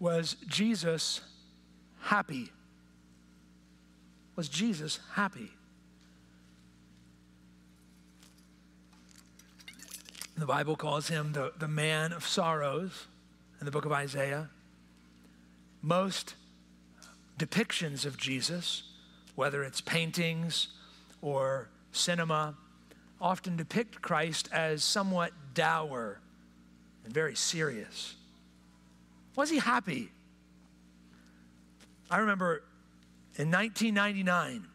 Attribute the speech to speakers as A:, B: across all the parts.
A: was Jesus happy? Was Jesus happy? The Bible calls him the, the man of sorrows in the book of Isaiah. Most depictions of Jesus, whether it's paintings or cinema, often depict Christ as somewhat dour and very serious. Was he happy? I remember in 1999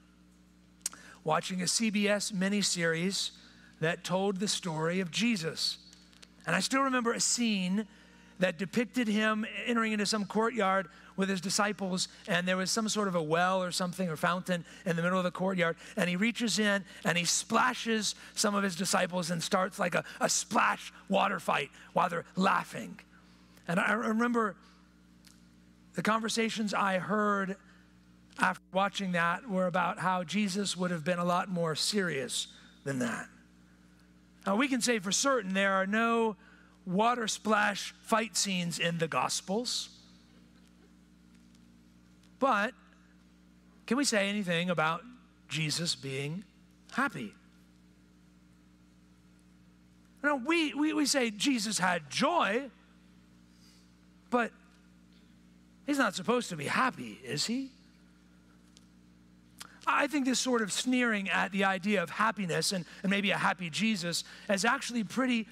A: watching a CBS miniseries that told the story of Jesus. And I still remember a scene that depicted him entering into some courtyard with his disciples, and there was some sort of a well or something or fountain in the middle of the courtyard. And he reaches in and he splashes some of his disciples and starts like a, a splash water fight while they're laughing. And I remember the conversations I heard after watching that were about how Jesus would have been a lot more serious than that. Now, we can say for certain there are no water splash fight scenes in the Gospels. But can we say anything about Jesus being happy? Now, we, we, we say Jesus had joy, but he's not supposed to be happy, is he? I think this sort of sneering at the idea of happiness and, and maybe a happy Jesus is actually pretty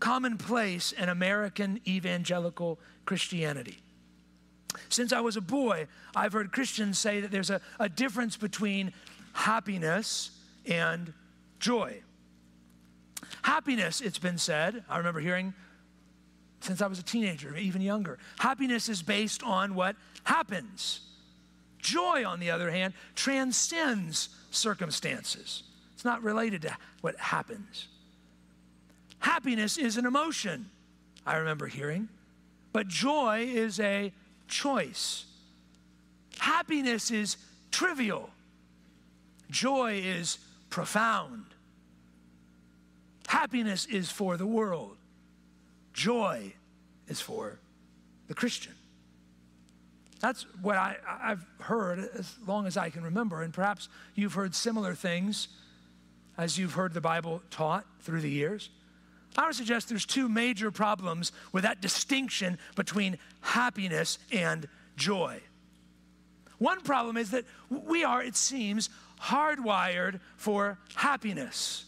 A: commonplace in American evangelical Christianity. Since I was a boy, I've heard Christians say that there's a, a difference between happiness and joy. Happiness, it's been said, I remember hearing since I was a teenager, even younger. Happiness is based on what happens. Joy, on the other hand, transcends circumstances. It's not related to what happens. Happiness is an emotion, I remember hearing, but joy is a choice. Happiness is trivial, joy is profound. Happiness is for the world, joy is for the Christian. That's what I, have heard as long as I can remember. And perhaps you've heard similar things as you've heard the Bible taught through the years. I would suggest there's two major problems with that distinction between happiness and joy. One problem is that we are, it seems, hardwired for happiness.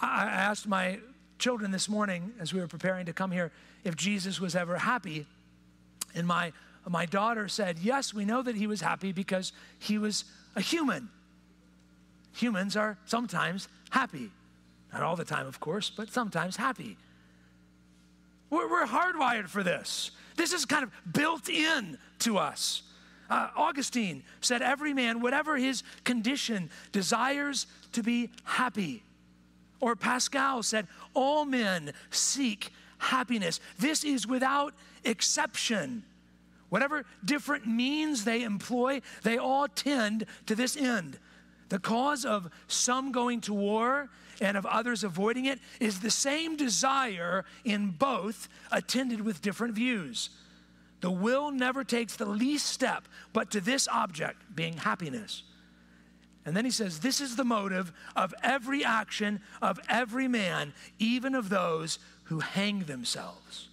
A: I asked my children this morning as we were preparing to come here if Jesus was ever happy. And my, my daughter said, Yes, we know that he was happy because he was a human. Humans are sometimes happy. Not all the time, of course, but sometimes happy. We're, we're hardwired for this. This is kind of built in to us. Uh, Augustine said, Every man, whatever his condition, desires to be happy. Or Pascal said, All men seek happiness. This is without exception. Whatever different means they employ, they all tend to this end. The cause of some going to war and of others avoiding it is the same desire in both, attended with different views. The will never takes the least step but to this object, being happiness. And then he says, This is the motive of every action of every man, even of those who hang themselves.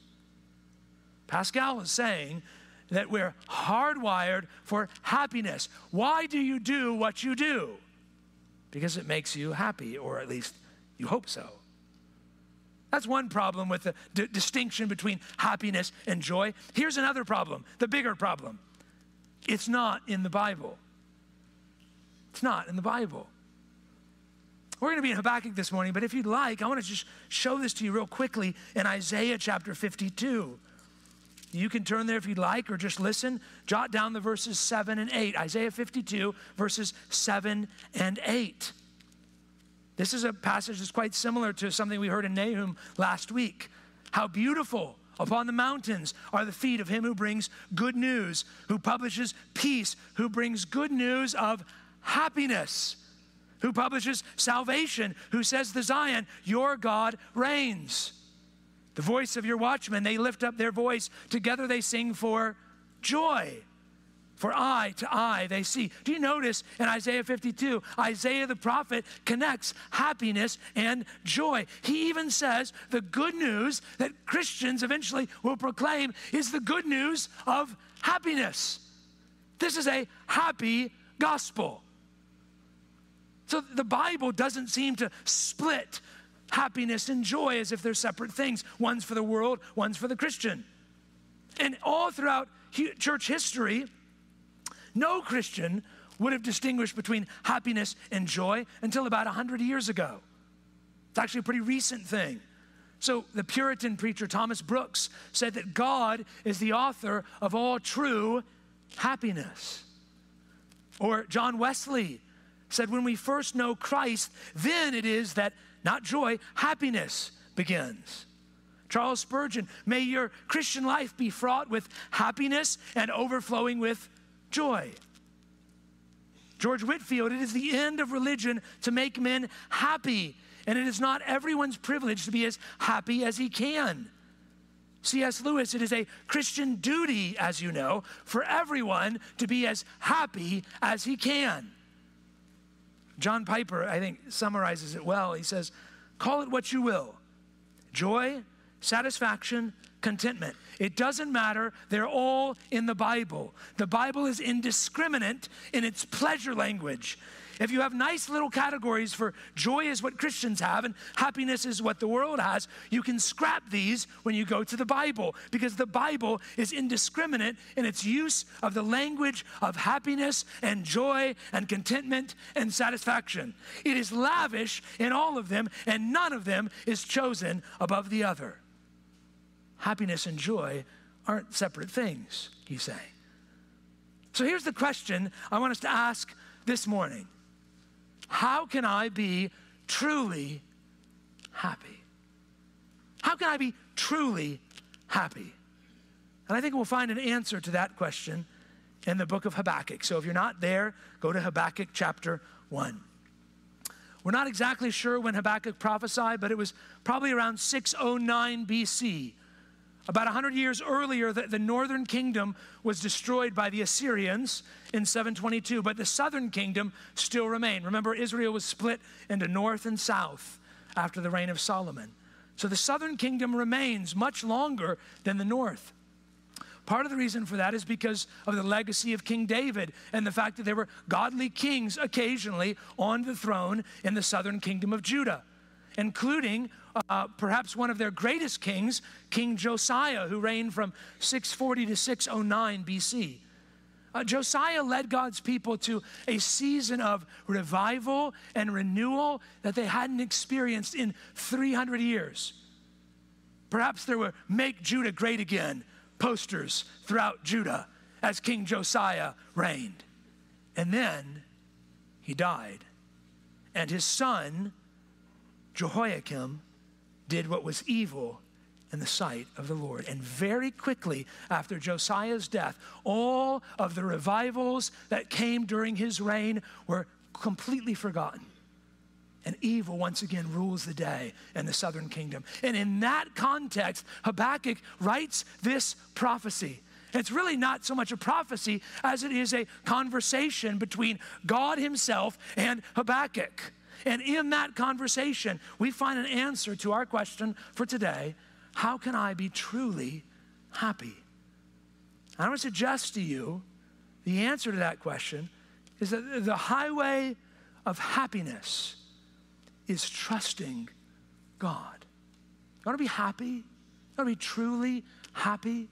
A: Pascal is saying that we're hardwired for happiness. Why do you do what you do? Because it makes you happy, or at least you hope so. That's one problem with the d- distinction between happiness and joy. Here's another problem, the bigger problem. It's not in the Bible. It's not in the Bible. We're going to be in Habakkuk this morning, but if you'd like, I want to just show this to you real quickly in Isaiah chapter 52. You can turn there if you'd like, or just listen. Jot down the verses 7 and 8. Isaiah 52, verses 7 and 8. This is a passage that's quite similar to something we heard in Nahum last week. How beautiful upon the mountains are the feet of him who brings good news, who publishes peace, who brings good news of happiness, who publishes salvation, who says to Zion, Your God reigns. The voice of your watchmen, they lift up their voice. Together they sing for joy. For eye to eye they see. Do you notice in Isaiah 52, Isaiah the prophet connects happiness and joy. He even says the good news that Christians eventually will proclaim is the good news of happiness. This is a happy gospel. So the Bible doesn't seem to split happiness and joy as if they're separate things. One's for the world, one's for the Christian. And all throughout church history, no Christian would have distinguished between happiness and joy until about 100 years ago. It's actually a pretty recent thing. So, the Puritan preacher Thomas Brooks said that God is the author of all true happiness. Or John Wesley said, When we first know Christ, then it is that not joy, happiness begins. Charles Spurgeon, may your Christian life be fraught with happiness and overflowing with joy. George Whitefield, it is the end of religion to make men happy, and it is not everyone's privilege to be as happy as he can. C.S. Lewis, it is a Christian duty, as you know, for everyone to be as happy as he can. John Piper, I think, summarizes it well. He says, Call it what you will joy, satisfaction, contentment. It doesn't matter, they're all in the Bible. The Bible is indiscriminate in its pleasure language. If you have nice little categories for joy is what Christians have and happiness is what the world has, you can scrap these when you go to the Bible because the Bible is indiscriminate in its use of the language of happiness and joy and contentment and satisfaction. It is lavish in all of them, and none of them is chosen above the other. Happiness and joy aren't separate things, he's saying. So here's the question I want us to ask this morning how can I be truly happy? How can I be truly happy? And I think we'll find an answer to that question in the book of Habakkuk. So if you're not there, go to Habakkuk chapter 1. We're not exactly sure when Habakkuk prophesied, but it was probably around 609 BC about 100 years earlier, the, the, northern kingdom was destroyed by the Assyrians in 722, but the southern kingdom still remained. Remember, Israel was split into north and south after the reign of Solomon. So the southern kingdom remains much longer than the north. Part of the reason for that is because of the legacy of King David and the fact that there were godly kings occasionally on the throne in the southern kingdom of Judah, including uh, perhaps one of their greatest kings, King Josiah, who reigned from 640 to 609 BC. Uh, Josiah led God's people to a season of revival and renewal that they hadn't experienced in 300 years. Perhaps there were Make Judah Great Again posters throughout Judah as King Josiah reigned. And then he died. And his son, Jehoiakim, did what was evil in the sight of the Lord. And very quickly after Josiah's death, all of the revivals that came during his reign were completely forgotten. And evil once again rules the day in the southern kingdom. And in that context, Habakkuk writes this prophecy. It's really not so much a prophecy as it is a conversation between God Himself and Habakkuk. And in that conversation, we find an answer to our question for today how can I be truly happy? I want to suggest to you the answer to that question is that the highway of happiness is trusting God. You want to be happy? You want to be truly happy?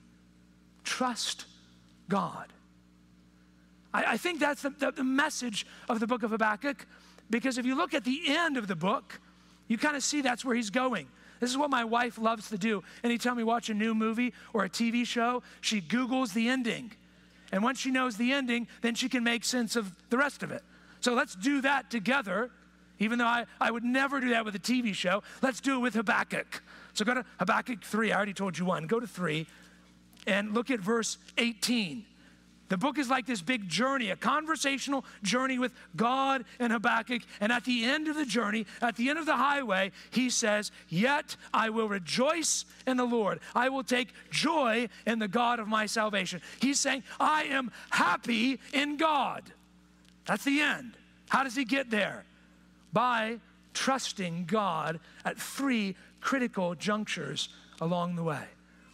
A: Trust God. I, I think that's the, the, the message of the book of Habakkuk. Because if you look at the end of the book, you kind of see that's where he's going. This is what my wife loves to do. Anytime we watch a new movie or a TV show, she Googles the ending. And once she knows the ending, then she can make sense of the rest of it. So let's do that together, even though I, I would never do that with a TV show. Let's do it with Habakkuk. So go to Habakkuk 3. I already told you one. Go to 3 and look at verse 18. The book is like this big journey, a conversational journey with God and Habakkuk. And at the end of the journey, at the end of the highway, he says, Yet I will rejoice in the Lord. I will take joy in the God of my salvation. He's saying, I am happy in God. That's the end. How does he get there? By trusting God at three critical junctures along the way.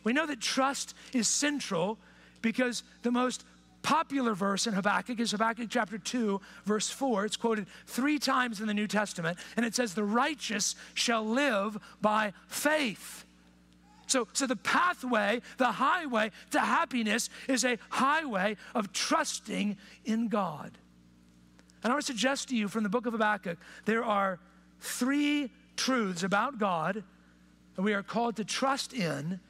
A: We know that trust is central because the most popular verse in Habakkuk is Habakkuk chapter 2, verse 4. It's quoted three times in the New Testament, and it says, The righteous shall live by faith. So, so the pathway, the highway to happiness is a highway of trusting in God. And I want to suggest to you from the book of Habakkuk, there are three truths about God that we are called to trust in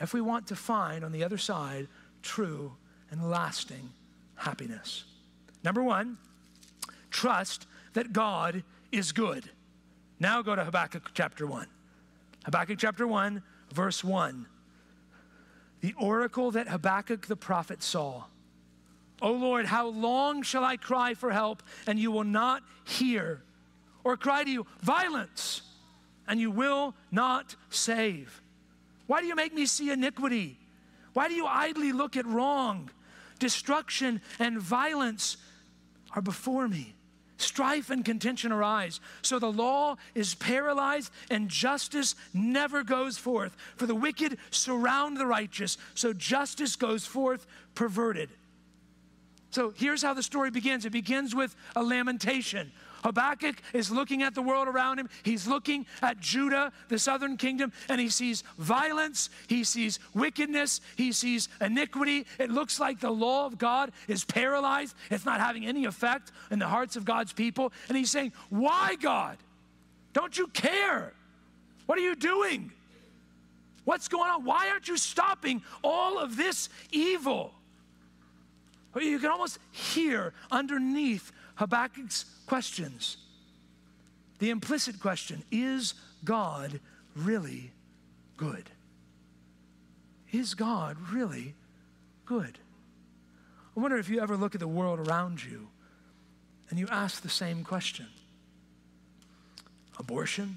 A: if we want to find on the other side true and lasting happiness. Number one, trust that God is good. Now go to Habakkuk chapter 1. Habakkuk chapter 1, verse 1. The oracle that Habakkuk the prophet saw. O Lord, how long shall I cry for help and you will not hear? Or cry to you, violence, and you will not save? Why do you make me see iniquity? Why do you idly look at wrong? Destruction and violence are before me. Strife and contention arise. So the law is paralyzed and justice never goes forth. For the wicked surround the righteous, so justice goes forth perverted. So here's how the story begins it begins with a lamentation. Habakkuk is looking at the world around him. He's looking at Judah, the southern kingdom, and he sees violence, he sees wickedness, he sees iniquity. It looks like the law of God is paralyzed, it's not having any effect in the hearts of God's people. And he's saying, Why, God? Don't you care? What are you doing? What's going on? Why aren't you stopping all of this evil? You can almost hear underneath Habakkuk's questions. The implicit question is God really good? Is God really good? I wonder if you ever look at the world around you and you ask the same question. Abortion,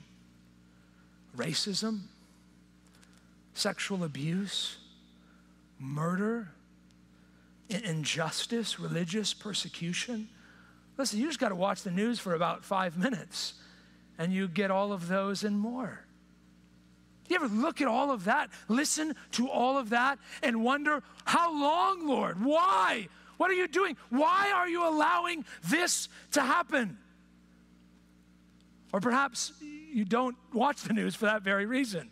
A: racism, sexual abuse, murder, injustice, religious persecution Listen, you just got to watch the news for about five minutes and you get all of those and more. You ever look at all of that, listen to all of that, and wonder, how long, Lord? Why? What are you doing? Why are you allowing this to happen? Or perhaps you don't watch the news for that very reason.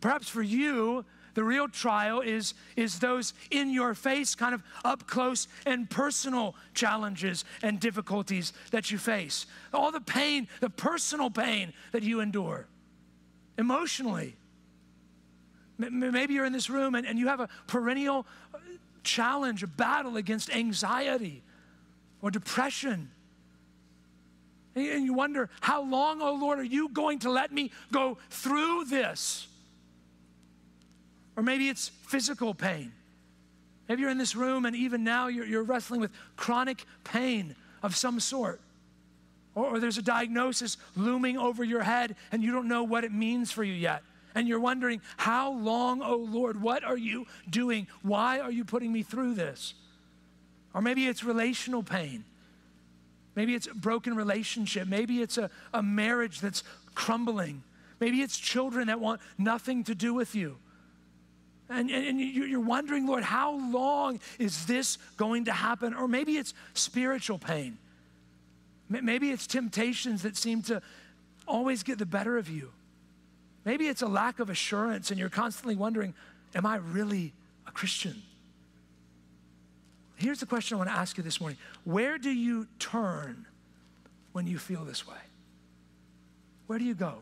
A: Perhaps for you, the real trial is, is those in your face, kind of up close and personal challenges and difficulties that you face. All the pain, the personal pain that you endure emotionally. Maybe you're in this room and, and you have a perennial uh, challenge, a battle against anxiety or depression. And you wonder, how long, oh Lord, are you going to let me go through this? Or maybe it's physical pain. Maybe you're in this room and even now you're, you're wrestling with chronic pain of some sort. Or, or there's a diagnosis looming over your head and you don't know what it means for you yet. And you're wondering, how long, oh Lord, what are you doing? Why are you putting me through this? Or maybe it's relational pain. Maybe it's a broken relationship. Maybe it's a, a marriage that's crumbling. Maybe it's children that want nothing to do with you. And, and you're wondering, Lord, how long is this going to happen? Or maybe it's spiritual pain. Maybe it's temptations that seem to always get the better of you. Maybe it's a lack of assurance and you're constantly wondering, am I really a Christian? Here's the question I want to ask you this morning Where do you turn when you feel this way? Where do you go?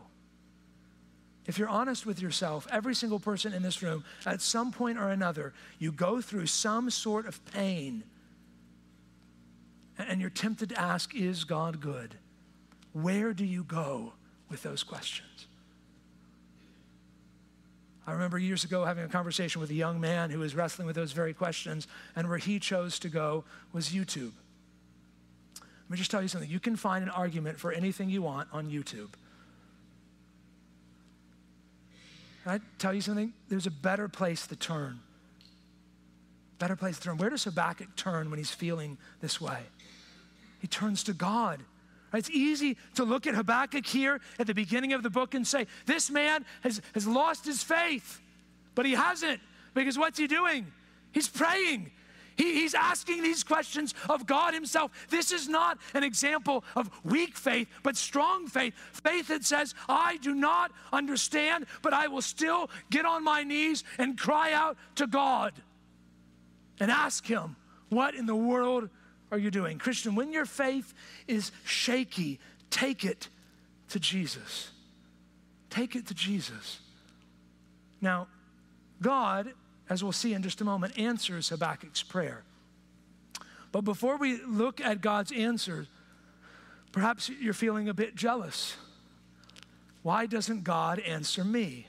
A: If you're honest with yourself, every single person in this room, at some point or another, you go through some sort of pain and you're tempted to ask, Is God good? Where do you go with those questions? I remember years ago having a conversation with a young man who was wrestling with those very questions, and where he chose to go was YouTube. Let me just tell you something. You can find an argument for anything you want on YouTube. Can I tell you something? There's a better place to turn. Better place to turn. Where does Habakkuk turn when he's feeling this way? He turns to God. It's easy to look at Habakkuk here at the beginning of the book and say, this man has, has lost his faith. But he hasn't, because what's he doing? He's praying. He, he's asking these questions of God Himself. This is not an example of weak faith, but strong faith. Faith that says, I do not understand, but I will still get on my knees and cry out to God and ask Him, What in the world are you doing? Christian, when your faith is shaky, take it to Jesus. Take it to Jesus. Now, God, as we'll see in just a moment, answers Habakkuk's prayer. But before we look at God's answer, perhaps you're feeling a bit jealous. Why doesn't God answer me?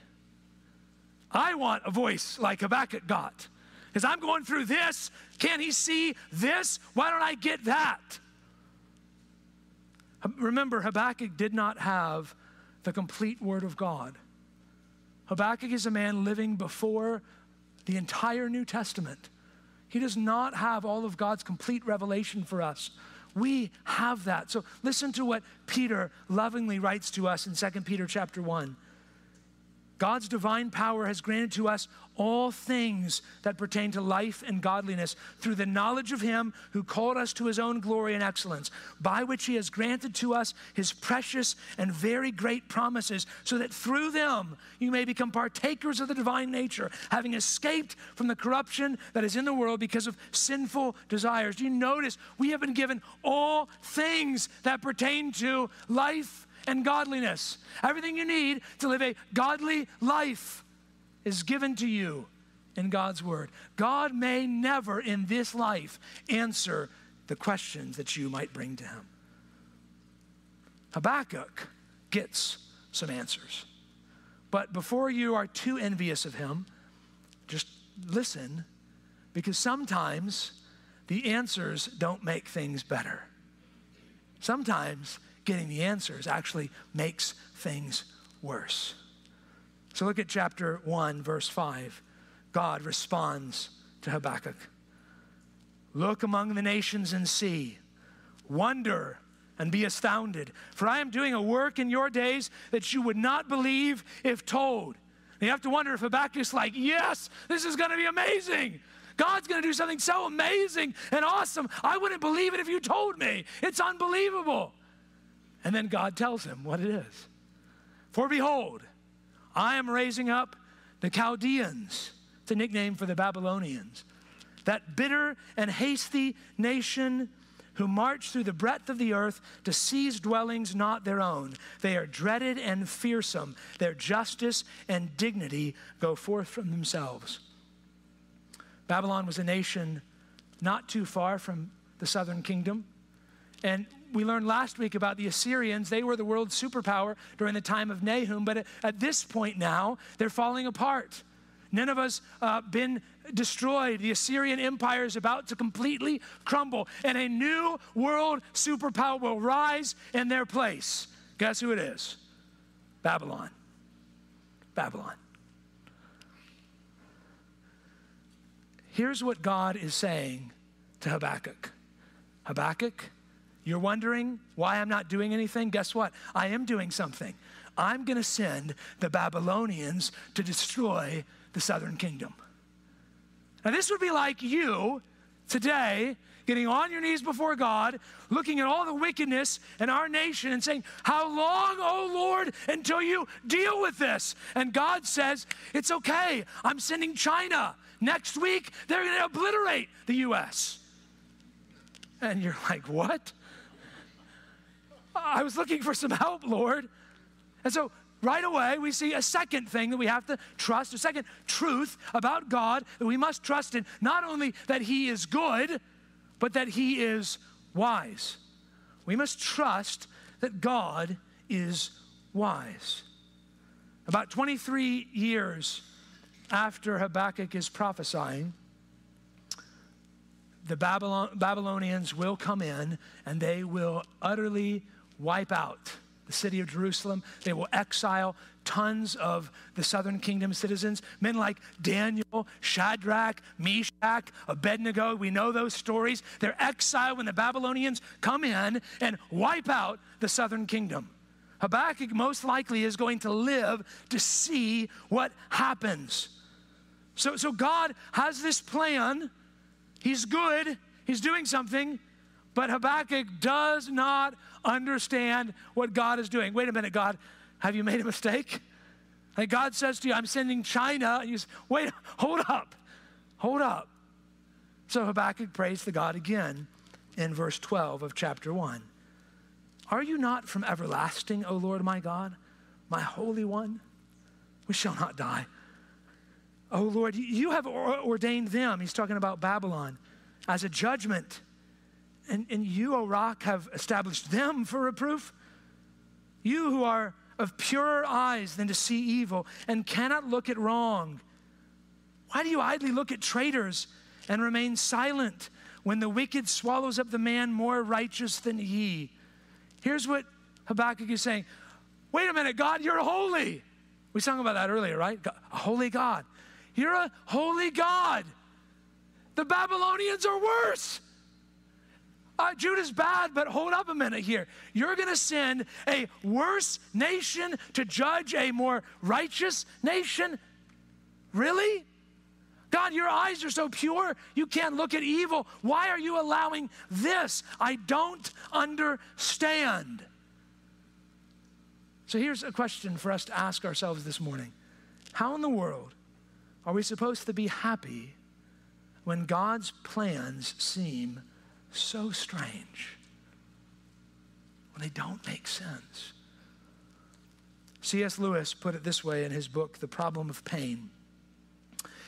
A: I want a voice like Habakkuk got because I'm going through this. Can he see this? Why don't I get that? Remember, Habakkuk did not have the complete Word of God. Habakkuk is a man living before the entire New Testament. He does not have all of God's complete revelation for us. We have that. So listen to what Peter lovingly writes to us in 2 Peter chapter 1. God's divine power has granted to us all things that pertain to life and godliness through the knowledge of Him who called us to His own glory and excellence, by which He has granted to us His precious and very great promises, so that through them you may become partakers of the divine nature, having escaped from the corruption that is in the world because of sinful desires. Do you notice we have been given all things that pertain to life? And godliness. Everything you need to live a godly life is given to you in God's Word. God may never in this life answer the questions that you might bring to Him. Habakkuk gets some answers. But before you are too envious of him, just listen, because sometimes the answers don't make things better. Sometimes getting the answers actually makes things worse. So look at chapter 1, verse 5. God responds to Habakkuk Look among the nations and see, wonder and be astounded, for I am doing a work in your days that you would not believe if told. You have to wonder if Habakkuk's like, Yes, this is going to be amazing. God's going to do something so amazing and awesome. I wouldn't believe it if you told me. It's unbelievable. And then God tells him what it is. For behold, I am raising up the Chaldeans. A nickname for the Babylonians. That bitter and hasty nation who march through the breadth of the earth to seize dwellings not their own. They are dreaded and fearsome. Their justice and dignity go forth from themselves. Babylon was a nation not too far from the southern kingdom. And we learned last week about the Assyrians. They were the world's superpower during the time of Nahum, but at, this point now, they're falling apart. Nineveh's uh, been destroyed. The Assyrian Empire is about to completely crumble, and a new world superpower will rise in their place. Guess who it is? Babylon. Babylon. Here's what God is saying to Habakkuk Habakkuk, you're wondering why I'm not doing anything? Guess what? I am doing something. I'm going to send the Babylonians to destroy the southern kingdom. Now, this would be like you today getting on your knees before God, looking at all the wickedness in our nation and saying, How long, oh Lord, until you deal with this? And God says, It's okay. I'm sending China. Next week, they're going to obliterate the U.S. And you're like, What? I was looking for some help, Lord. And so right away, we see a second thing that we have to trust, a second truth about God that we must trust in. Not only that He is good, but that He is wise. We must trust that God is wise. About 23 years after Habakkuk is prophesying, the Babylon, Babylonians will come in and they will utterly wipe out the city of Jerusalem. They will exile tons of the southern kingdom citizens, men like Daniel, Shadrach, Meshach, Abednego. We know those stories. They're exiled when the Babylonians come in and wipe out the southern kingdom. Habakkuk most likely is going to live to see what happens. So, so God has this plan. He's good, He's doing something, but Habakkuk does not understand what God is doing. Wait a minute, God, have you made a mistake? And God says to you, I'm sending China. And you say, wait, hold up, hold up. So Habakkuk prays to God again in verse 12 of chapter 1. Are you not from everlasting, O Lord my God, my Holy One? We shall not die. O Lord, you have ordained them, he's talking about Babylon, as a judgment. And, and you, O rock, have established them for reproof. You who are of purer eyes than to see evil and cannot look at wrong. Why do you idly look at traitors and remain silent when the wicked swallows up the man more righteous than he? Here's what Habakkuk is saying Wait a minute, God, you're holy. We sung about that earlier, right? a holy God. You're a holy God. The Babylonians are worse. Uh, Judah's bad, but hold up a minute here. You're going to send a worse nation to judge a more righteous nation? Really? God, your eyes are so pure, you can't look at evil. Why are you allowing this? I don't understand. So here's a question for us to ask ourselves this morning How in the world are we supposed to be happy when God's plans seem so strange? When they don't make sense? C.S. Lewis put it this way in his book, The Problem of Pain.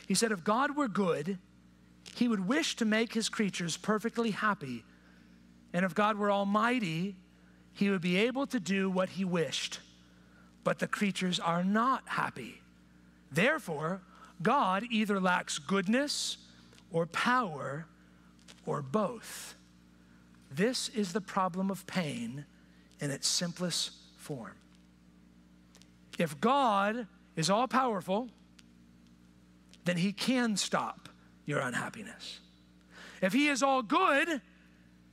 A: He said, If God were good, he would wish to make his creatures perfectly happy. And if God were almighty, he would be able to do what he wished. But the creatures are not happy. Therefore, God either lacks goodness or power or both. This is the problem of pain in its simplest form. If God is all powerful, then he can stop your unhappiness. If he is all good,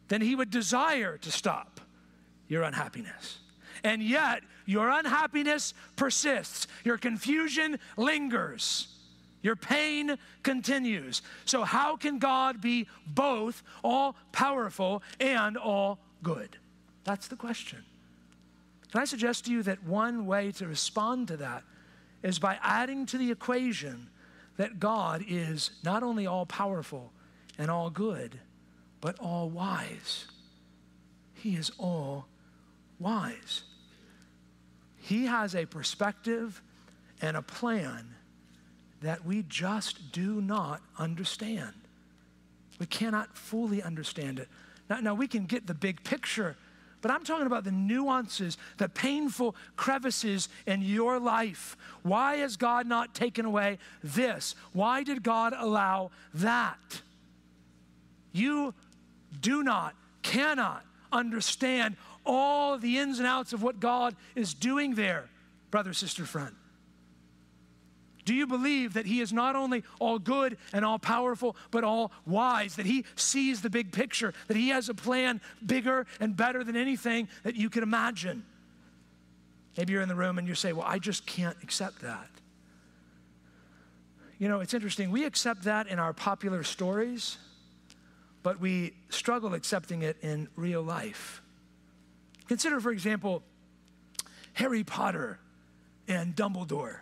A: then he would desire to stop your unhappiness. And yet, your unhappiness persists, your confusion lingers. Your pain continues. So, how can God be both all powerful and all good? That's the question. Can I suggest to you that one way to respond to that is by adding to the equation that God is not only all powerful and all good, but all wise. He is all wise. He has a perspective and a plan that we just do not understand. We cannot fully understand it. Now, now, we can get the big picture, but I'm talking about the nuances, the painful crevices in your life. Why has God not taken away this? Why did God allow that? You do not, cannot understand all the ins and outs of what God is doing there, brother, sister, friend. Do you believe that He is not only all good and all powerful, but all wise, that He sees the big picture, that He has a plan bigger and better than anything that you could imagine? Maybe you're in the room and you say, Well, I just can't accept that. You know, it's interesting. We accept that in our popular stories, but we struggle accepting it in real life. Consider, for example, Harry Potter and Dumbledore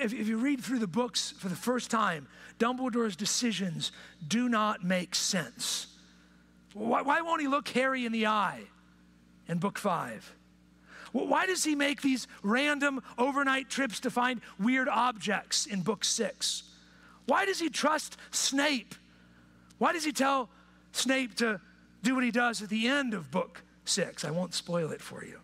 A: if, if you read through the books for the first time, Dumbledore's decisions do not make sense. Why, why won't he look Harry in the eye in book five? Why does he make these random overnight trips to find weird objects in book six? Why does he trust Snape? Why does he tell Snape to do what he does at the end of book six? I won't spoil it for you.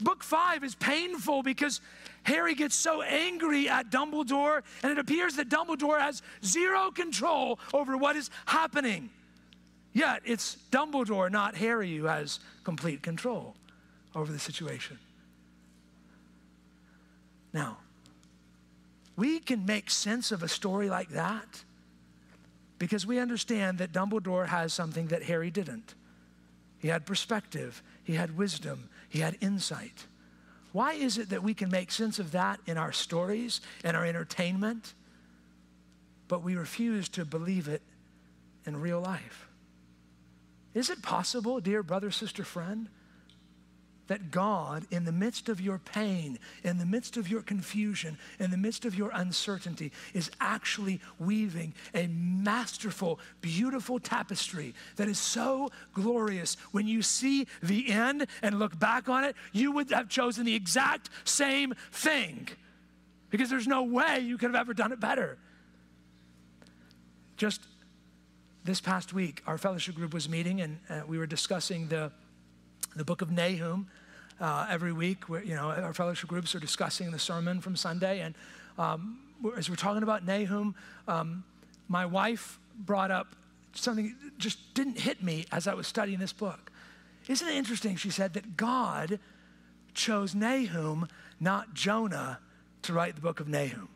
A: Book five is painful because Harry gets so angry at Dumbledore, and it appears that Dumbledore has zero control over what is happening. Yet it's Dumbledore, not Harry, who has complete control over the situation. Now, we can make sense of a story like that because we understand that Dumbledore has something that Harry didn't. He had perspective, he had wisdom, he had insight. Why is it that we can make sense of that in our stories and our entertainment, but we refuse to believe it in real life? Is it possible, dear brother, sister, friend, that God, in the midst of your pain, in the midst of your confusion, in the midst of your uncertainty, is actually weaving a masterful, beautiful tapestry that is so glorious. When you see the end and look back on it, you would have chosen the exact same thing because there's no way you could have ever done it better. Just this past week, our fellowship group was meeting and uh, we were discussing the the book of Nahum. Uh, every week, you know, our fellowship groups are discussing the sermon from Sunday. And um, as we're talking about Nahum, um, my wife brought up something that just didn't hit me as I was studying this book. Isn't it interesting, she said, that God chose Nahum, not Jonah, to write the book of Nahum?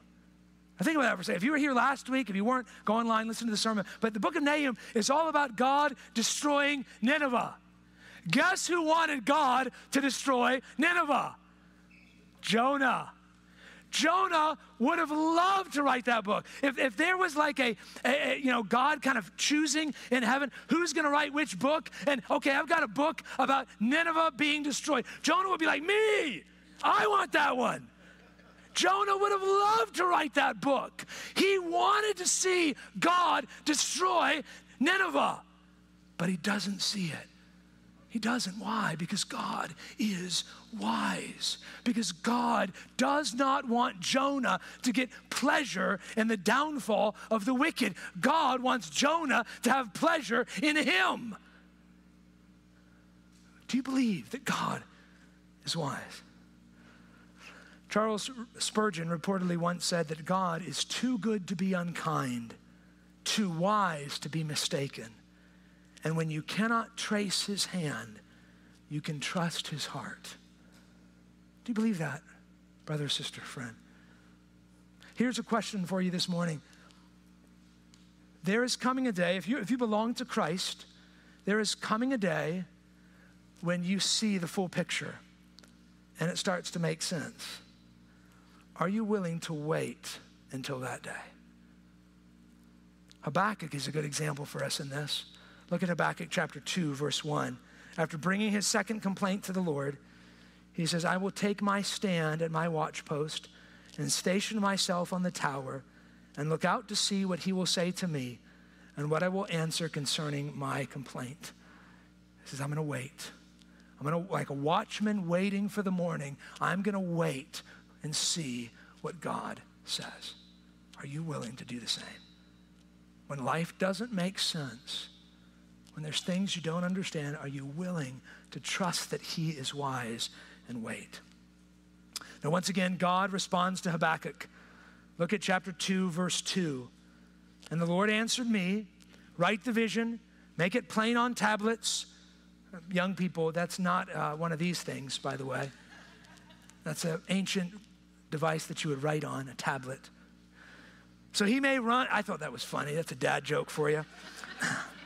A: I think about that for a second. If you were here last week, if you weren't, go online, listen to the sermon. But the book of Nahum is all about God destroying Nineveh. Guess who wanted God to destroy Nineveh? Jonah. Jonah would have loved to write that book. If, if there was like a, a, a, you know, God kind of choosing in heaven who's going to write which book, and okay, I've got a book about Nineveh being destroyed, Jonah would be like, me, I want that one. Jonah would have loved to write that book. He wanted to see God destroy Nineveh, but he doesn't see it. He doesn't. Why? Because God is wise. Because God does not want Jonah to get pleasure in the downfall of the wicked. God wants Jonah to have pleasure in him. Do you believe that God is wise? Charles Spurgeon reportedly once said that God is too good to be unkind, too wise to be mistaken. And when you cannot trace his hand, you can trust his heart. Do you believe that, brother, sister, friend? Here's a question for you this morning. There is coming a day, if you, if you belong to Christ, there is coming a day when you see the full picture and it starts to make sense. Are you willing to wait until that day? Habakkuk is a good example for us in this. Look at Habakkuk chapter 2, verse 1. After bringing his second complaint to the Lord, he says, I will take my stand at my watchpost and station myself on the tower and look out to see what he will say to me and what I will answer concerning my complaint. He says, I'm going to wait. I'm going to, like a watchman waiting for the morning, I'm going to wait and see what God says. Are you willing to do the same? When life doesn't make sense, when there's things you don't understand, are you willing to trust that He is wise and wait? Now, once again, God responds to Habakkuk. Look at chapter 2, verse 2. And the Lord answered me, Write the vision, make it plain on tablets. Young people, that's not uh, one of these things, by the way. That's an ancient device that you would write on, a tablet. So he may run. I thought that was funny. That's a dad joke for you.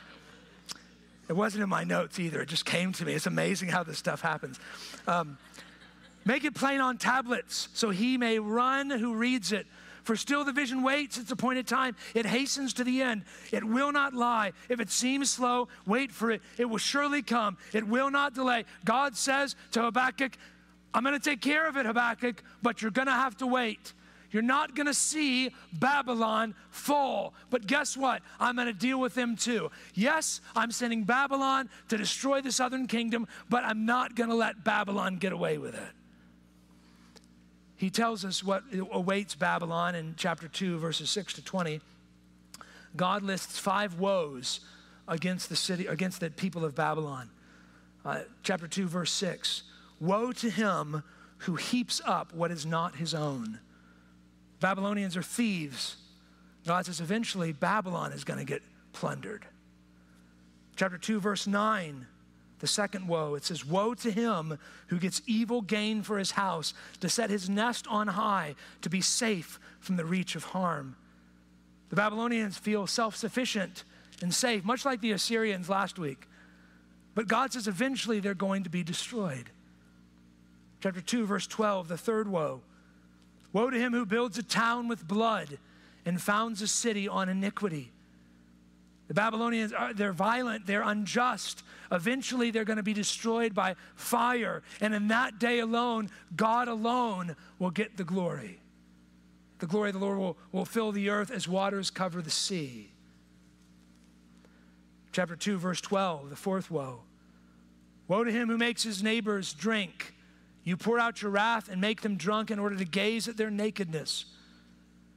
A: It wasn't in my notes either. It just came to me. It's amazing how this stuff happens. Um, make it plain on tablets so he may run who reads it. For still the vision waits its appointed time. It hastens to the end. It will not lie. If it seems slow, wait for it. It will surely come. It will not delay. God says to Habakkuk, I'm going to take care of it, Habakkuk, but you're going to have to wait. You're not going to see Babylon fall. But guess what? I'm going to deal with them too. Yes, I'm sending Babylon to destroy the southern kingdom, but I'm not going to let Babylon get away with it. He tells us what awaits Babylon in chapter 2, verses 6 to 20. God lists five woes against the city, against the people of Babylon. Uh, chapter 2, verse 6 Woe to him who heaps up what is not his own. Babylonians are thieves. God says eventually Babylon is going to get plundered. Chapter 2, verse 9, the second woe, it says, Woe to him who gets evil gain for his house, to set his nest on high, to be safe from the reach of harm. The Babylonians feel self sufficient and safe, much like the Assyrians last week. But God says eventually they're going to be destroyed. Chapter 2, verse 12, the third woe. Woe to him who builds a town with blood and founds a city on iniquity. The Babylonians, are, they're violent, they're unjust. Eventually, they're going to be destroyed by fire. And in that day alone, God alone will get the glory. The glory of the Lord will, will fill the earth as waters cover the sea. Chapter 2, verse 12, the fourth woe. Woe to him who makes his neighbors drink. You pour out your wrath and make them drunk in order to gaze at their nakedness.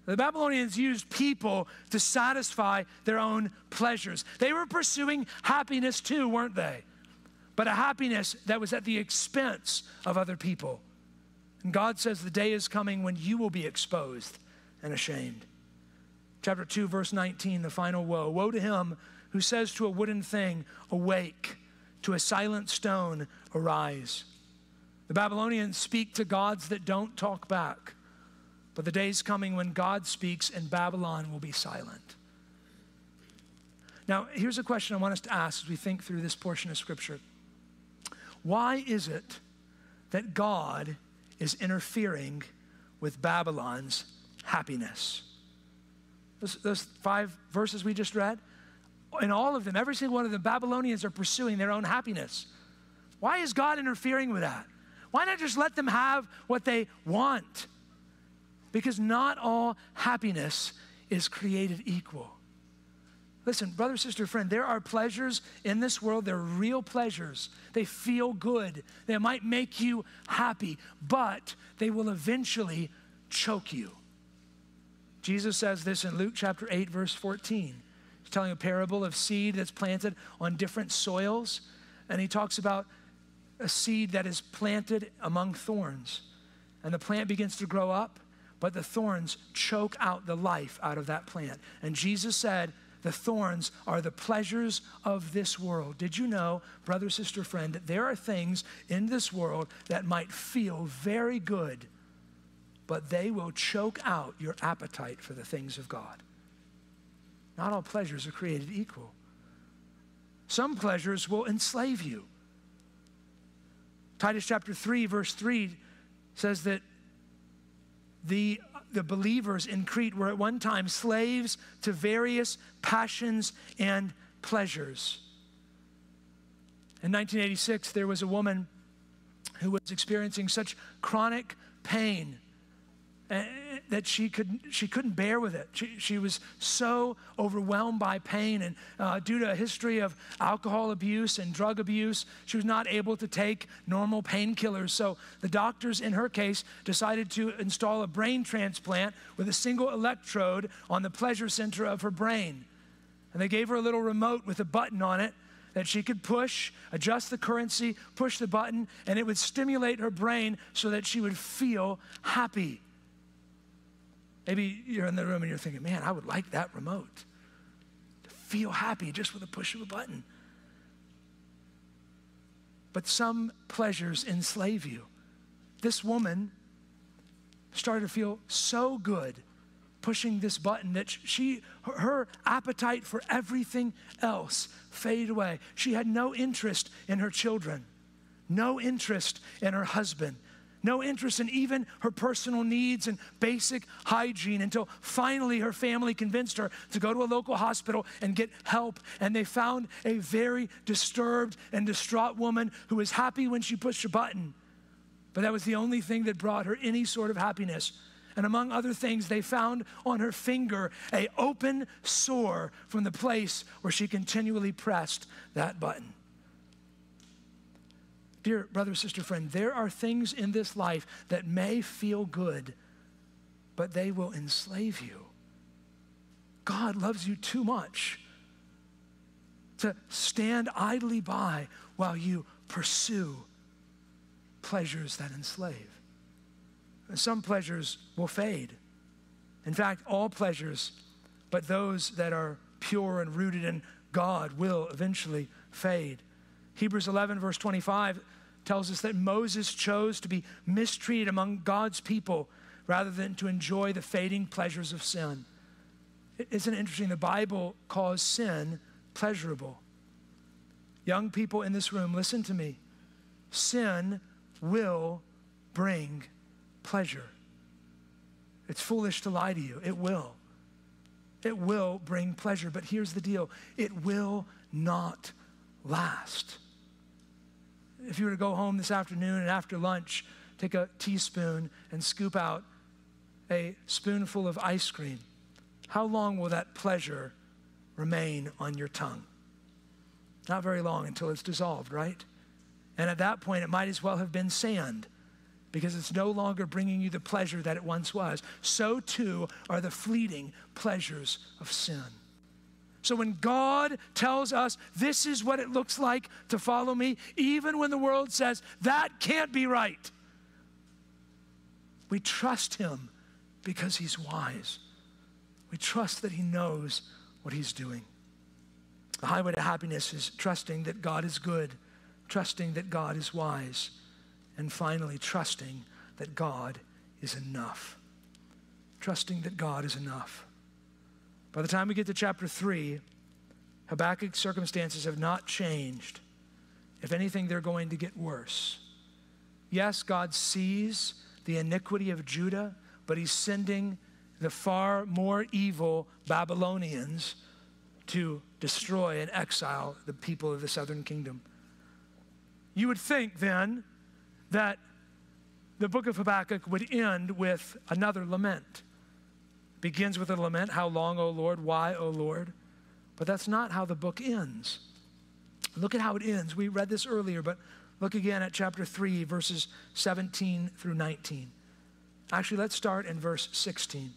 A: The Babylonians used people to satisfy their own pleasures. They were pursuing happiness too, weren't they? But a happiness that was at the expense of other people. And God says the day is coming when you will be exposed and ashamed. Chapter 2, verse 19, the final woe. Woe to him who says to a wooden thing, Awake, to a silent stone, Arise. The Babylonians speak to gods that don't talk back. But the day is coming when God speaks and Babylon will be silent. Now, here's a question I want us to ask as we think through this portion of Scripture Why is it that God is interfering with Babylon's happiness? Those, those five verses we just read, in all of them, every single one of them, Babylonians are pursuing their own happiness. Why is God interfering with that? Why not just let them have what they want? Because not all happiness is created equal. Listen, brother, sister, friend, there are pleasures in this world. They're real pleasures. They feel good. They might make you happy, but they will eventually choke you. Jesus says this in Luke chapter 8, verse 14. He's telling a parable of seed that's planted on different soils. And he talks about a seed that is planted among thorns. And the plant begins to grow up but the thorns choke out the life out of that plant. And Jesus said, the thorns are the pleasures of this world. Did you know, brother, sister, friend, that there are things in this world that might feel very good, but they will choke out your appetite for the things of God? Not all pleasures are created equal. Some pleasures will enslave you. Titus chapter 3, verse 3 says that the, the believers in Crete were at one time slaves to various passions and pleasures. In 1986, there was a woman who was experiencing such chronic pain that she, could, she couldn't bear with it. She, she was so overwhelmed by pain, and uh, due to a history of alcohol abuse and drug abuse, she was not able to take normal painkillers. So the doctors, in her case, decided to install a brain transplant with a single electrode on the pleasure center of her brain. And they gave her a little remote with a button on it that she could push, adjust the currency, push the button, and it would stimulate her brain so that she would feel happy. Maybe you're in the room and you're thinking, man, I would like that remote to feel happy just with a push of a button. But some pleasures enslave you. This woman started to feel so good pushing this button that she her appetite for everything else faded away. She had no interest in her children, no interest in her husband, no interest in even her personal needs and basic hygiene until finally her family convinced her to go to a local hospital and get help. And they found a very disturbed and distraught woman who was happy when she pushed a button. But that was the only thing that brought her any sort of happiness. And among other things, they found on her finger a open sore from the place where she continually pressed that button. Dear brother, sister, friend, there are things in this life that may feel good, but they will enslave you. God loves you too much to stand idly by while you pursue pleasures that enslave. Some pleasures will fade. In fact, all pleasures, but those that are pure and rooted in God will eventually fade. Hebrews 11, verse 25, tells us that Moses chose to be mistreated among God's people rather than to enjoy the fading pleasures of sin. Isn't it interesting? The Bible calls sin pleasurable. Young people in this room, listen to me. Sin will bring pleasure. It's foolish to lie to you. It will. It will bring pleasure. But here's the deal it will not last. If you were to go home this afternoon and after lunch, take a teaspoon and scoop out a spoonful of ice cream, how long will that pleasure remain on your tongue? Not very long until it's dissolved, right? And at that point, it might as well have been sand because it's no longer bringing you the pleasure that it once was. So too are the fleeting pleasures of sin. So when God tells us this is what it looks like to follow me, even when the world says that can't be right, we trust Him because He's wise. We trust that He knows what He's doing. The highway to happiness is trusting that God is good, trusting that God is wise, and finally, trusting that God is enough. Trusting that God is enough. By the time we get to chapter 3, Habakkuk's circumstances have not changed. If anything, they're going to get worse. Yes, God sees the iniquity of Judah, but he's sending the far more evil Babylonians to destroy and exile the people of the southern kingdom. You would think then that the book of Habakkuk would end with another lament. Begins with a lament, How long, O Lord? Why, O Lord? But that's not how the book ends. Look at how it ends. We read this earlier, but look again at chapter 3, verses 17 through 19. Actually, let's start in verse 16.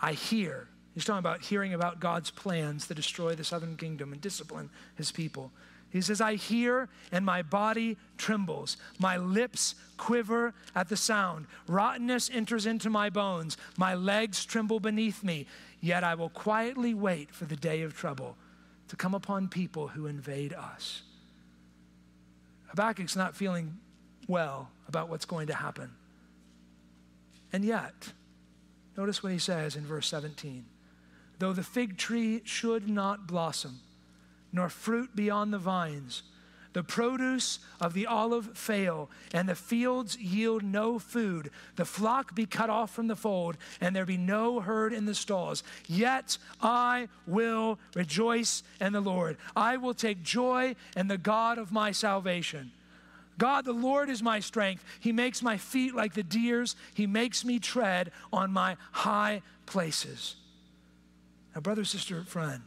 A: I hear. He's talking about hearing about God's plans to destroy the southern kingdom and discipline his people. He says, I hear and my body trembles. My lips quiver at the sound. Rottenness enters into my bones. My legs tremble beneath me. Yet I will quietly wait for the day of trouble to come upon people who invade us. Habakkuk's not feeling well about what's going to happen. And yet, notice what he says in verse 17 though the fig tree should not blossom, nor fruit beyond the vines. The produce of the olive fail, and the fields yield no food. The flock be cut off from the fold, and there be no herd in the stalls. Yet I will rejoice in the Lord. I will take joy in the God of my salvation. God, the Lord is my strength. He makes my feet like the deer's, He makes me tread on my high places. Now, brother, sister, friend,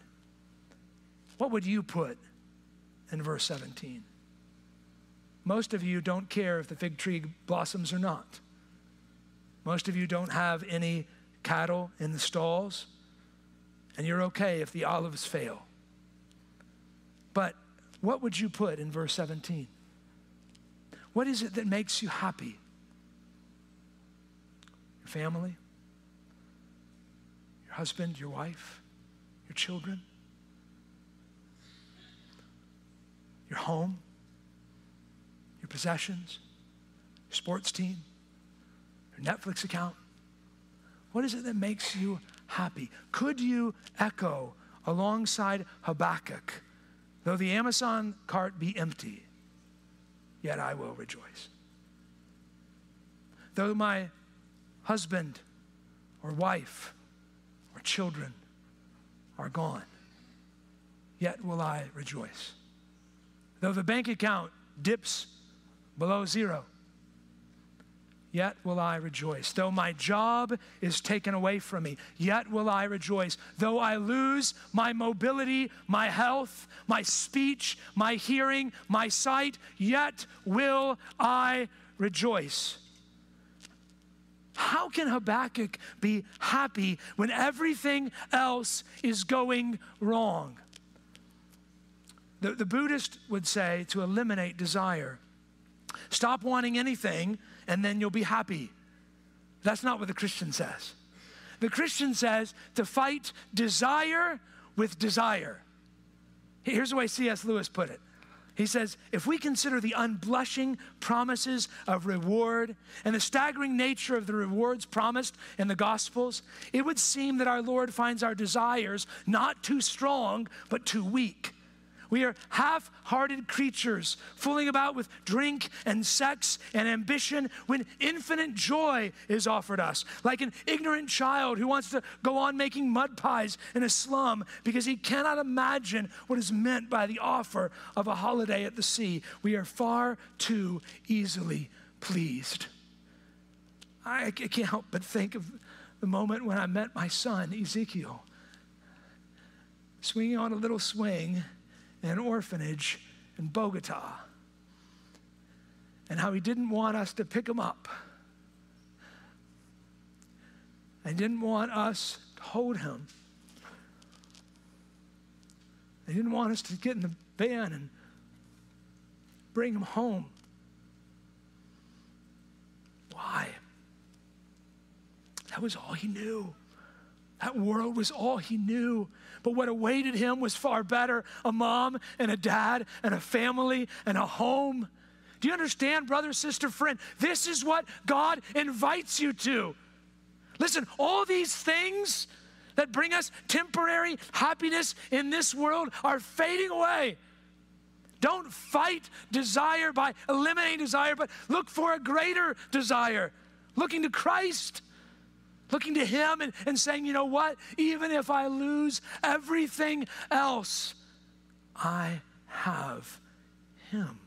A: what would you put in verse 17? Most of you don't care if the fig tree blossoms or not. Most of you don't have any cattle in the stalls, and you're okay if the olives fail. But what would you put in verse 17? What is it that makes you happy? Your family? Your husband, your wife, your children? Your home, your possessions, your sports team, your Netflix account? What is it that makes you happy? Could you echo alongside Habakkuk, though the Amazon cart be empty, yet I will rejoice? Though my husband or wife or children are gone, yet will I rejoice. Though the bank account dips below zero, yet will I rejoice. Though my job is taken away from me, yet will I rejoice. Though I lose my mobility, my health, my speech, my hearing, my sight, yet will I rejoice. How can Habakkuk be happy when everything else is going wrong? The, the Buddhist would say to eliminate desire, Stop wanting anything, and then you'll be happy. That's not what the Christian says. The Christian says to fight desire with desire. Here's the way C.S. Lewis put it he says, if we consider the unblushing promises of reward and the staggering nature of the rewards promised in the Gospels, it would seem that our Lord finds our desires not too strong, but too weak. We are half hearted creatures fooling about with drink and sex and ambition when infinite joy is offered us. Like an ignorant child who wants to go on making mud pies in a slum because he cannot imagine what is meant by the offer of a holiday at the sea. We are far too easily pleased. I can't help but think of the moment when I met my son, Ezekiel, swinging on a little swing in an orphanage in Bogota and how he didn't want us to pick him up. And didn't want us to hold him. He didn't want us to get in the van and bring him home. Why? That was all he knew. That world was all he knew. But what awaited him was far better a mom and a dad and a family and a home. Do you understand, brother, sister, friend? This is what God invites you to. Listen, all these things that bring us temporary happiness in this world are fading away. Don't fight desire by eliminating desire, but look for a greater desire, looking to Christ looking to Him and, and saying, you know what? Even if I lose everything else, I have Him.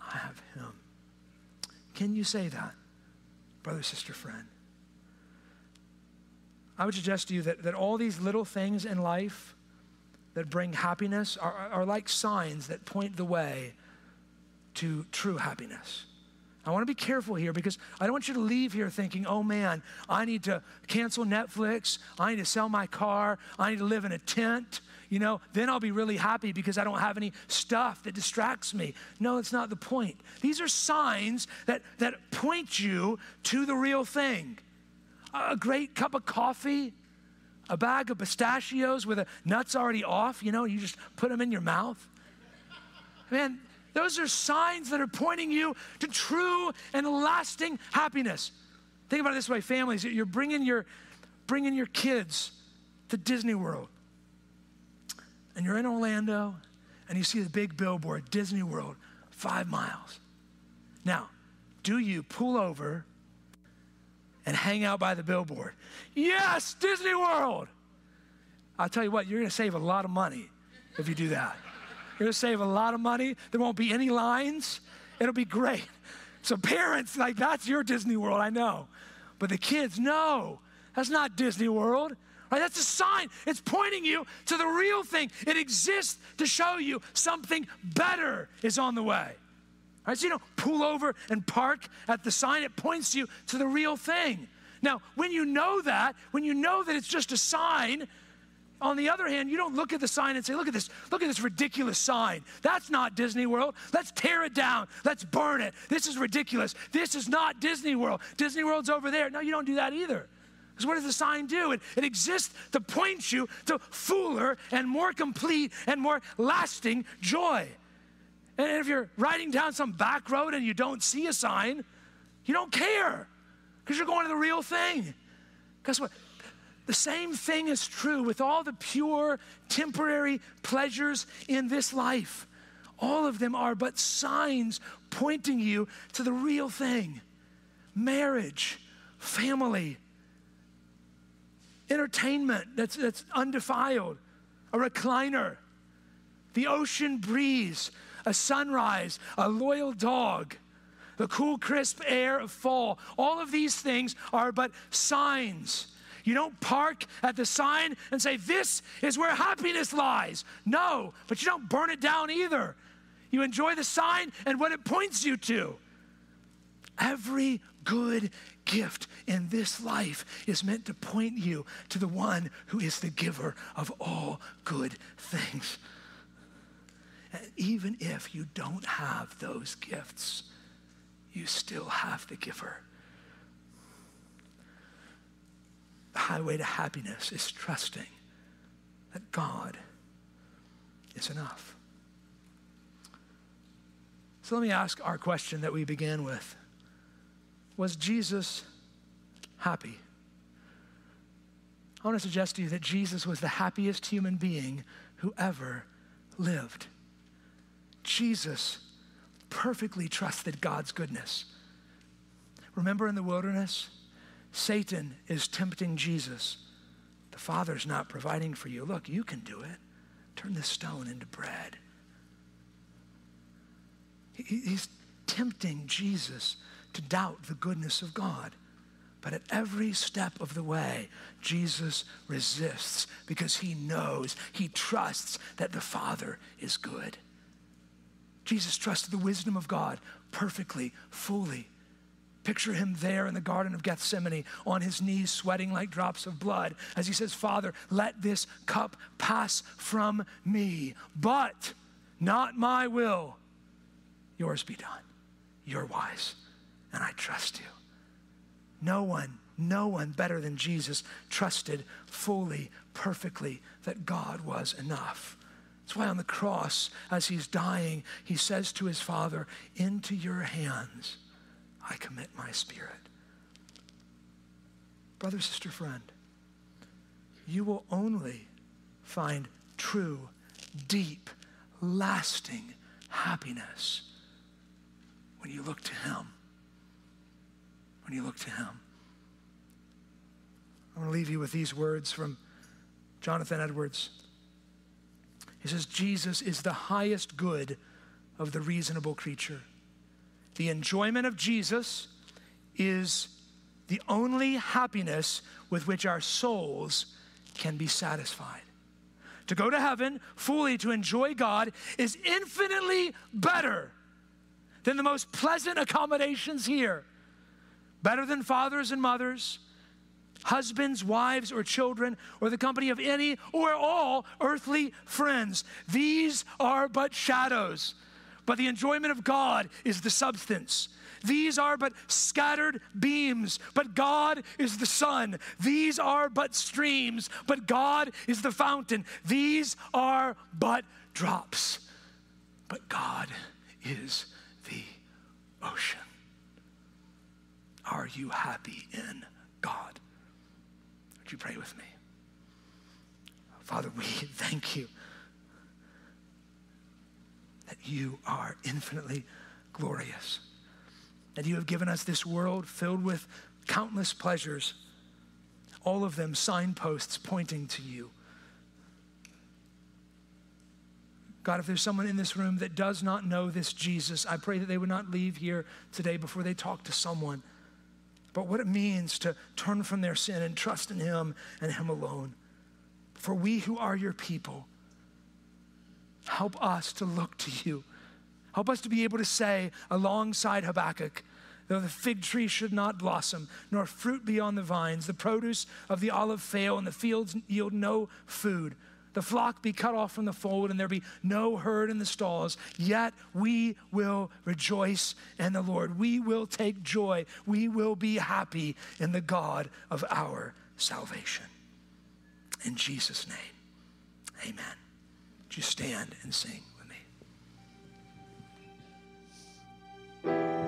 A: I have Him. Can you say that, brother, sister, friend? I would suggest to you that, that all these little things in life that bring happiness are, are like signs that point the way to true happiness. I want to be careful here because I don't want you to leave here thinking, oh man, I need to cancel Netflix. I need to sell my car. I need to live in a tent. You know, then I'll be really happy because I don't have any stuff that distracts me. No, it's not the point. These are signs that, that point you to the real thing. A great cup of coffee, a bag of pistachios with the nuts already off, you know, you just put them in your mouth. Man, those are signs that are pointing you to true and lasting happiness. Think about it this way, families, you're bringing your, bringing your kids to Disney World. And you're in Orlando and you see the big billboard, Disney World, five miles. Now, do you pull over and hang out by the billboard? Yes, Disney World. I'll tell you what, you're to save a lot of money if you do that. You're going to save a lot of money. There won't be any lines. It'll be great. So, parents, like, that's your Disney World, I know. But the kids, no, that's not Disney World. Right? That's a sign. It's pointing you to the real thing. It exists to show you something better is on the way. Right? So you don't pull over and park at the sign. It points you to the real thing. Now, when you know that, when you know that it's just a sign, on the other hand, you don't look at the sign and say, look at this, look at this ridiculous sign. That's not Disney World. Let's tear it down. Let's burn it. This is ridiculous. This is not Disney World. Disney World's over there. No, you don't do that either. Because what does the sign do? It, it exists to point you to fuller and more complete and more lasting joy. And if you're riding down some back road and you don't see a sign, you don't care because you're going to the real thing. Guess what? The same thing is true with all the pure, temporary pleasures in this life. All of them are but signs pointing you to the real thing marriage, family, entertainment that's, that's undefiled, a recliner, the ocean breeze, a sunrise, a loyal dog, the cool, crisp air of fall. All of these things are but signs you don't park at the sign and say, This is where happiness lies. No, but you don't burn it down either. You enjoy the sign and what it points you to. Every good gift in this life is meant to point you to the one who is the giver of all good things. And even if you don't have those gifts, you still have the giver. The highway to happiness is trusting that God is enough. So let me ask our question that we began with Was Jesus happy? I want to suggest to you that Jesus was the happiest human being who ever lived. Jesus perfectly trusted God's goodness. Remember in the wilderness? Satan is tempting Jesus. The Father's not providing for you. Look, you can do it. Turn this stone into bread. He's tempting Jesus to doubt the goodness of God. But at every step of the way, Jesus resists because he knows, he trusts that the Father is good. Jesus trusted the wisdom of God perfectly, fully. Picture him there in the Garden of Gethsemane on his knees, sweating like drops of blood, as he says, Father, let this cup pass from me, but not my will, yours be done. You're wise, and I trust you. No one, no one better than Jesus trusted fully, perfectly that God was enough. That's why on the cross, as he's dying, he says to his Father, Into your hands I commit my spirit. Brother, sister, friend, you will only find true, deep, lasting happiness when you look to Him. When you look to Him. I want to leave you with these words from Jonathan Edwards. He says, Jesus is the highest good of the reasonable creature. The enjoyment of Jesus is the only happiness with which our souls can be satisfied. To go to heaven fully to enjoy God is infinitely better than the most pleasant accommodations here. Better than fathers and mothers, husbands, wives, or children, or the company of any or all earthly friends. These are but shadows but the enjoyment of God is the substance. These are but scattered beams, but God is the sun. These are but streams, but God is the fountain. These are but drops, but God is the ocean. Are you happy in God? Would you pray with me? Father, we thank you that you are infinitely glorious, that you have given us this world filled with countless pleasures, all of them signposts pointing to you. God, if there's someone in this room that does not know this Jesus, I pray that they would not leave here today before they talk to someone. But what it means to turn from their sin and trust in Him and Him alone. For we who are your people, Help us to look to you. Help us to be able to say, alongside Habakkuk, though the fig tree should not blossom, nor fruit be on the vines, the produce of the olive fail, and the fields yield no food, the flock be cut off from the fold, and there be no herd in the stalls, yet we will rejoice in the Lord. We will take joy. We will be happy in the God of our salvation. In Jesus' name, amen. Would you stand and sing with me?